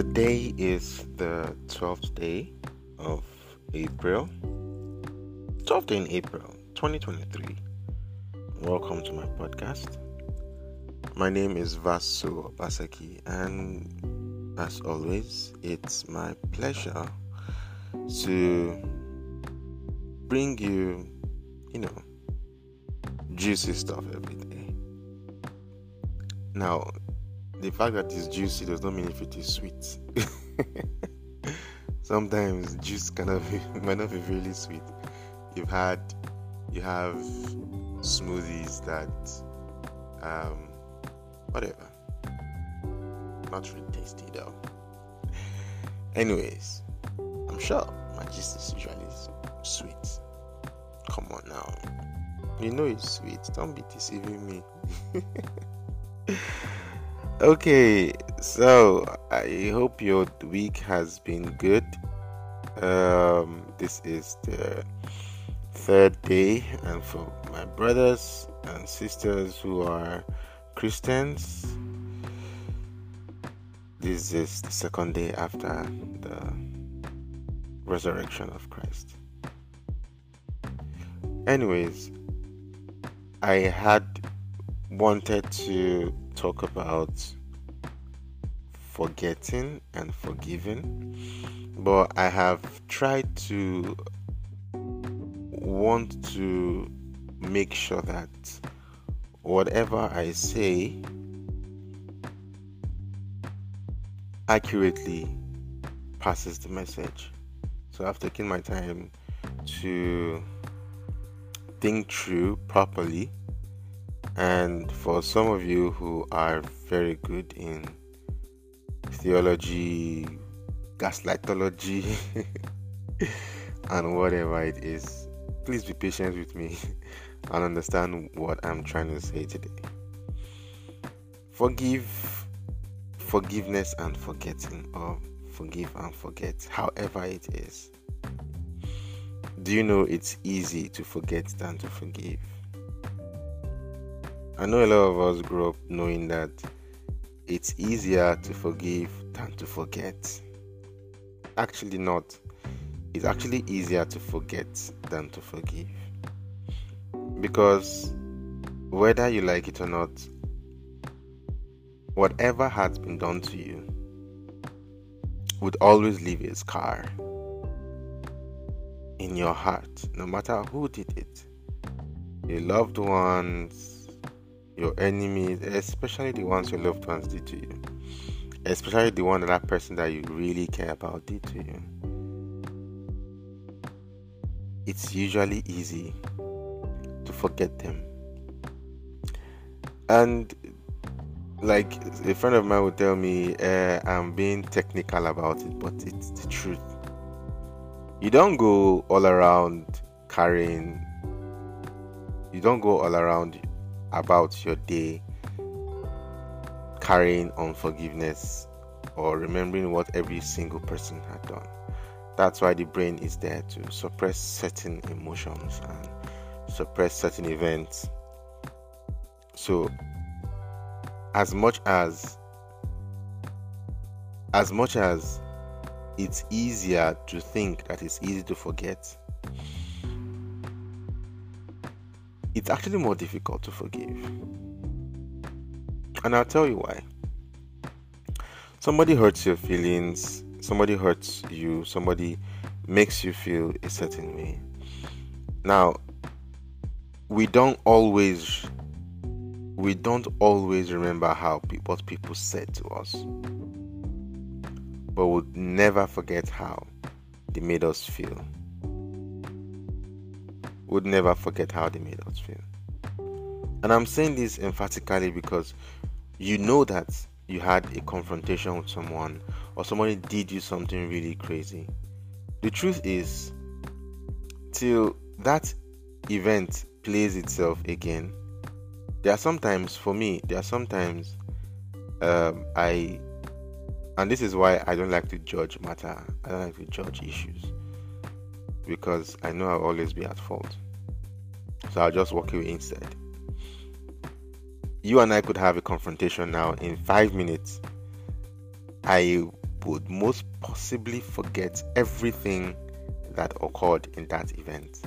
Today is the 12th day of April. 12th day in April 2023. Welcome to my podcast. My name is Vaso Basaki, and as always, it's my pleasure to bring you, you know, juicy stuff every day. Now, the fact that it's juicy does not mean if it is sweet. Sometimes juice cannot be might not be really sweet. You've had you have smoothies that um whatever. Not really tasty though. Anyways, I'm sure my juice is usually sweet. Come on now. You know it's sweet. Don't be deceiving me. Okay, so I hope your week has been good. Um, this is the third day, and for my brothers and sisters who are Christians, this is the second day after the resurrection of Christ. Anyways, I had wanted to talk about forgetting and forgiving, but I have tried to want to make sure that whatever I say accurately passes the message. So I've taken my time to think through properly and for some of you who are very good in theology, gaslightology, and whatever it is, please be patient with me and understand what I'm trying to say today. Forgive, forgiveness, and forgetting, or forgive and forget, however it is. Do you know it's easy to forget than to forgive? I know a lot of us grew up knowing that it's easier to forgive than to forget. Actually, not. It's actually easier to forget than to forgive. Because whether you like it or not, whatever has been done to you would always leave a scar in your heart, no matter who did it. Your loved ones, your enemies, especially the ones your loved ones did to you, especially the one that, person that you really care about did to you. It's usually easy to forget them. And like a friend of mine would tell me, uh, I'm being technical about it, but it's the truth. You don't go all around carrying, you don't go all around about your day carrying unforgiveness or remembering what every single person had done. That's why the brain is there to suppress certain emotions and suppress certain events. So, as much as as much as it's easier to think that it's easy to forget, it's actually more difficult to forgive. And I'll tell you why. Somebody hurts your feelings, somebody hurts you, somebody makes you feel a certain way. Now, we don't always we don't always remember how what people said to us. But we'll never forget how they made us feel would never forget how they made us feel. And I'm saying this emphatically because you know that you had a confrontation with someone or somebody did you something really crazy. The truth is, till that event plays itself again, there are sometimes, for me, there are sometimes um, I, and this is why I don't like to judge matter, I don't like to judge issues because I know I'll always be at fault. So I'll just walk away instead. You and I could have a confrontation now in five minutes. I would most possibly forget everything that occurred in that event.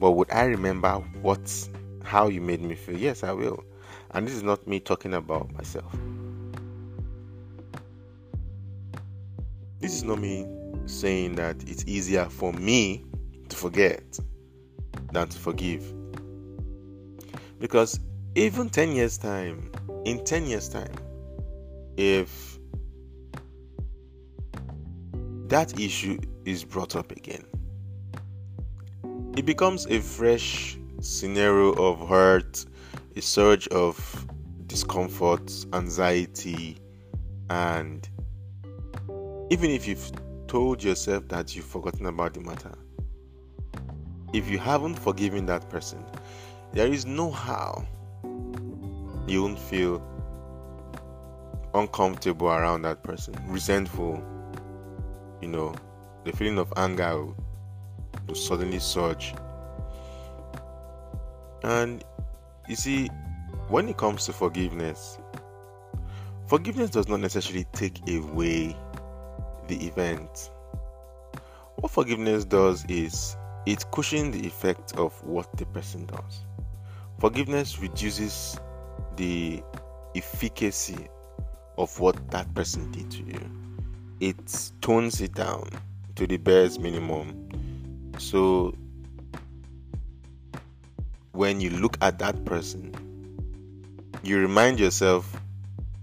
But would I remember what how you made me feel? Yes, I will. And this is not me talking about myself. This is not me saying that it's easier for me to forget than to forgive. Because even 10 years' time, in 10 years' time, if that issue is brought up again, it becomes a fresh scenario of hurt, a surge of discomfort, anxiety, and even if you've told yourself that you've forgotten about the matter, if you haven't forgiven that person, there is no how you won't feel uncomfortable around that person, resentful, you know, the feeling of anger will suddenly surge. And you see, when it comes to forgiveness, forgiveness does not necessarily take away the event. What forgiveness does is it cushions the effect of what the person does. Forgiveness reduces the efficacy of what that person did to you. It tones it down to the bare minimum. So when you look at that person, you remind yourself,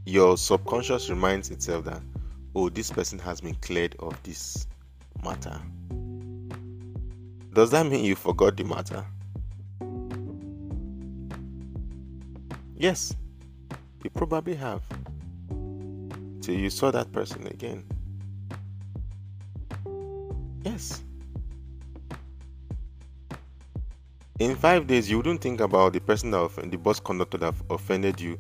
your subconscious reminds itself that, oh, this person has been cleared of this matter. Does that mean you forgot the matter? Yes, you probably have. Till you saw that person again. Yes. In five days, you wouldn't think about the person that offended, the bus conductor that offended you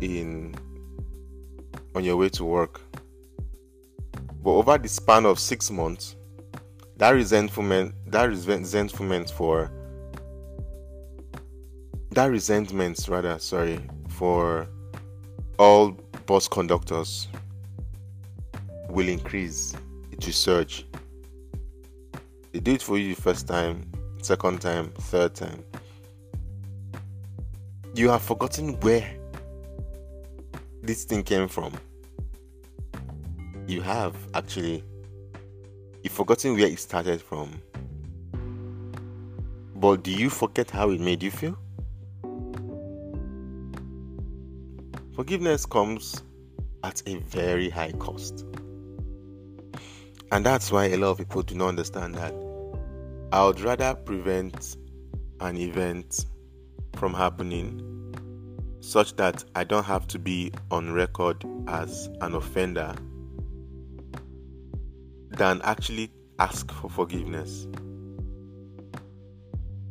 in on your way to work. But over the span of six months, that resentment, that resentment for that resentment rather sorry for all bus conductors will increase it will surge they do it for you the first time second time third time. You have forgotten where this thing came from. You have actually you've forgotten where it started from but do you forget how it made you feel Forgiveness comes at a very high cost. And that's why a lot of people do not understand that. I would rather prevent an event from happening such that I don't have to be on record as an offender than actually ask for forgiveness.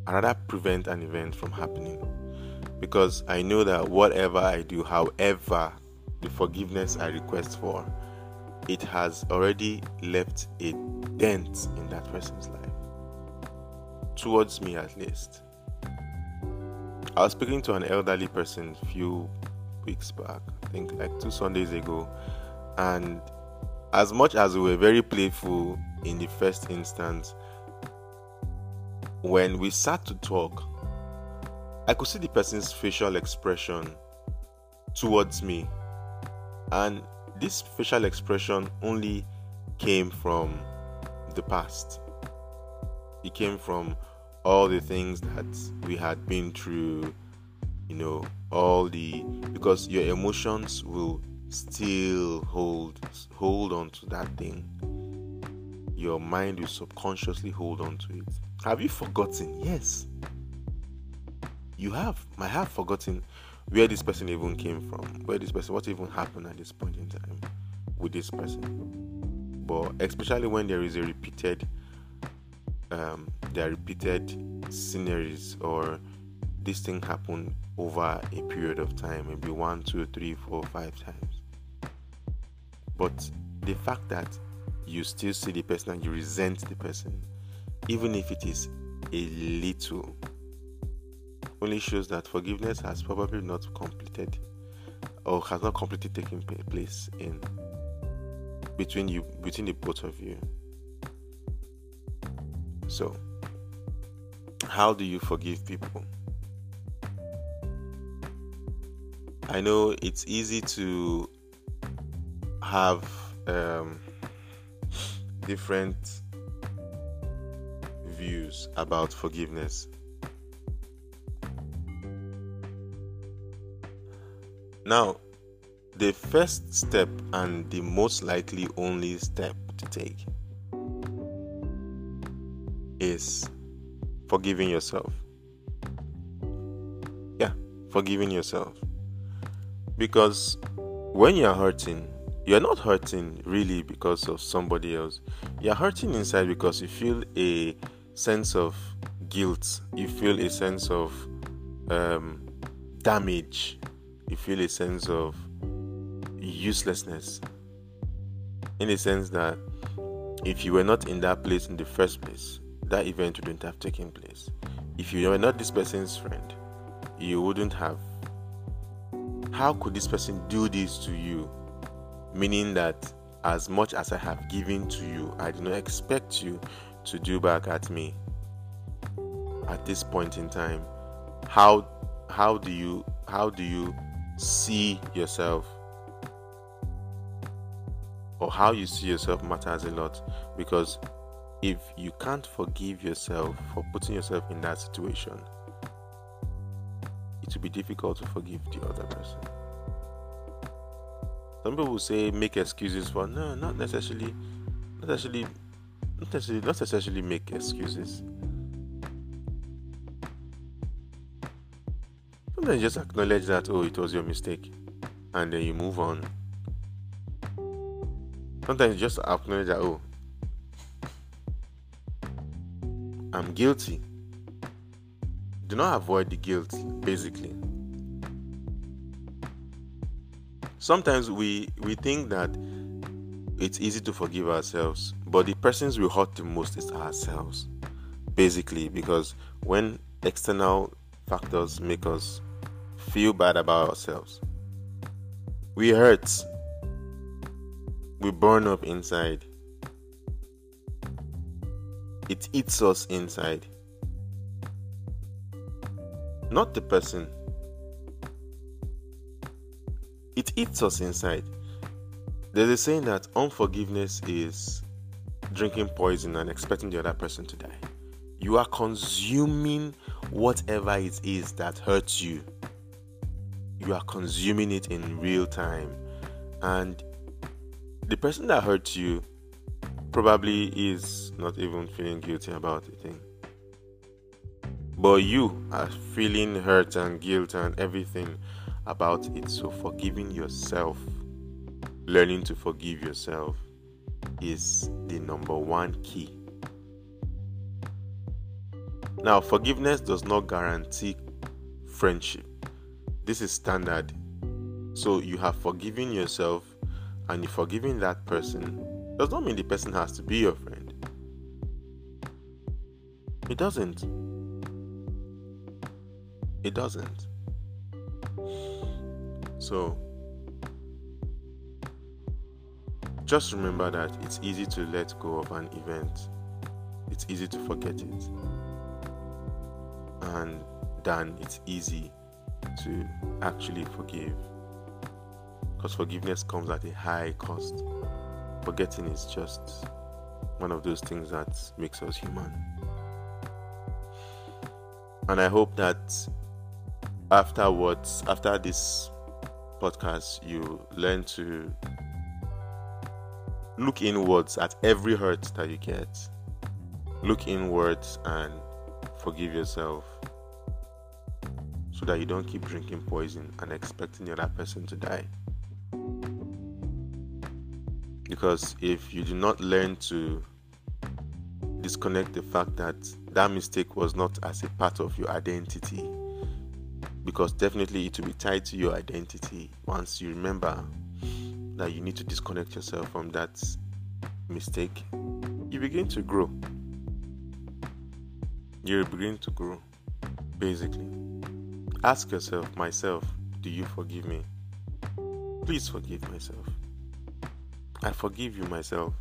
Rather prevent an event from happening because I know that whatever I do, however, the forgiveness I request for, it has already left a dent in that person's life. Towards me, at least. I was speaking to an elderly person a few weeks back, I think like two Sundays ago, and as much as we were very playful in the first instance, when we sat to talk, I could see the person's facial expression towards me. And this facial expression only came from the past. It came from all the things that we had been through, you know, all the because your emotions will still hold hold on to that thing. Your mind will subconsciously hold on to it. Have you forgotten? Yes you have might have forgotten where this person even came from, where this person, what even happened at this point in time with this person. But especially when there is a repeated, um, there are repeated sceneries or this thing happened over a period of time, maybe one, two, three, four, five times. But the fact that you still see the person and you resent the person, even if it is a little only shows that forgiveness has probably not completed or has not completely taken place in between you between the both of you. So, how do you forgive people? I know it's easy to have um, different views about forgiveness. Now, the first step and the most likely only step to take is forgiving yourself. Yeah, forgiving yourself. Because when you're hurting, you're not hurting really because of somebody else. You're hurting inside because you feel a sense of guilt, you feel a sense of um, damage, you feel a sense of uselessness. In the sense that if you were not in that place in the first place, that event wouldn't have taken place. If you were not this person's friend, you wouldn't have. How could this person do this to you? Meaning that as much as I have given to you, I do not expect you to do back at me. At this point in time, how how do you how do you see yourself? Or how you see yourself matters a lot because if you can't forgive yourself for putting yourself in that situation, it will be difficult to forgive the other person. Some people say make excuses for no, not necessarily, not necessarily, not necessarily, not necessarily make excuses. Sometimes just acknowledge that oh, it was your mistake, and then you move on. Sometimes just acknowledge that oh, I'm guilty. Do not avoid the guilt, basically. Sometimes we we think that it's easy to forgive ourselves, but the persons we hurt the most is ourselves. Basically, because when external factors make us feel bad about ourselves, we hurt, we burn up inside, it eats us inside. Not the person. It eats us inside. There's a saying that unforgiveness is drinking poison and expecting the other person to die. You are consuming whatever it is that hurts you. You are consuming it in real time. And the person that hurts you probably is not even feeling guilty about the thing. But you are feeling hurt and guilt and everything about it. So, forgiving yourself, learning to forgive yourself, is the number one key. Now, forgiveness does not guarantee friendship. This is standard. So, you have forgiven yourself and you're forgiving that person does not mean the person has to be your friend. It doesn't. It doesn't. So, just remember that it's easy to let go of an event, it's easy to forget it, and then it's easy to actually forgive. Because forgiveness comes at a high cost forgetting is just one of those things that makes us human. And I hope that afterwards, after this podcast, you learn to look inwards at every hurt that you get. Look inwards and forgive yourself so that you don't keep drinking poison and expecting the other person to die. Because if you do not learn to disconnect the fact that that mistake was not as a part of your identity, because definitely it will be tied to your identity once you remember that you need to disconnect yourself from that mistake, you begin to grow. You begin to grow, basically. Ask yourself, myself, do you forgive me? Please forgive myself. I forgive you myself.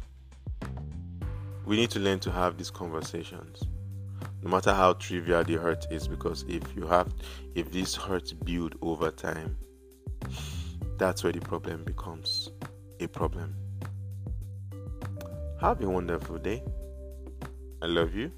We need to learn to have these conversations. No matter how trivial the hurt is, because if you have if this hurt build over time, that's where the problem becomes a problem. Have a wonderful day. I love you.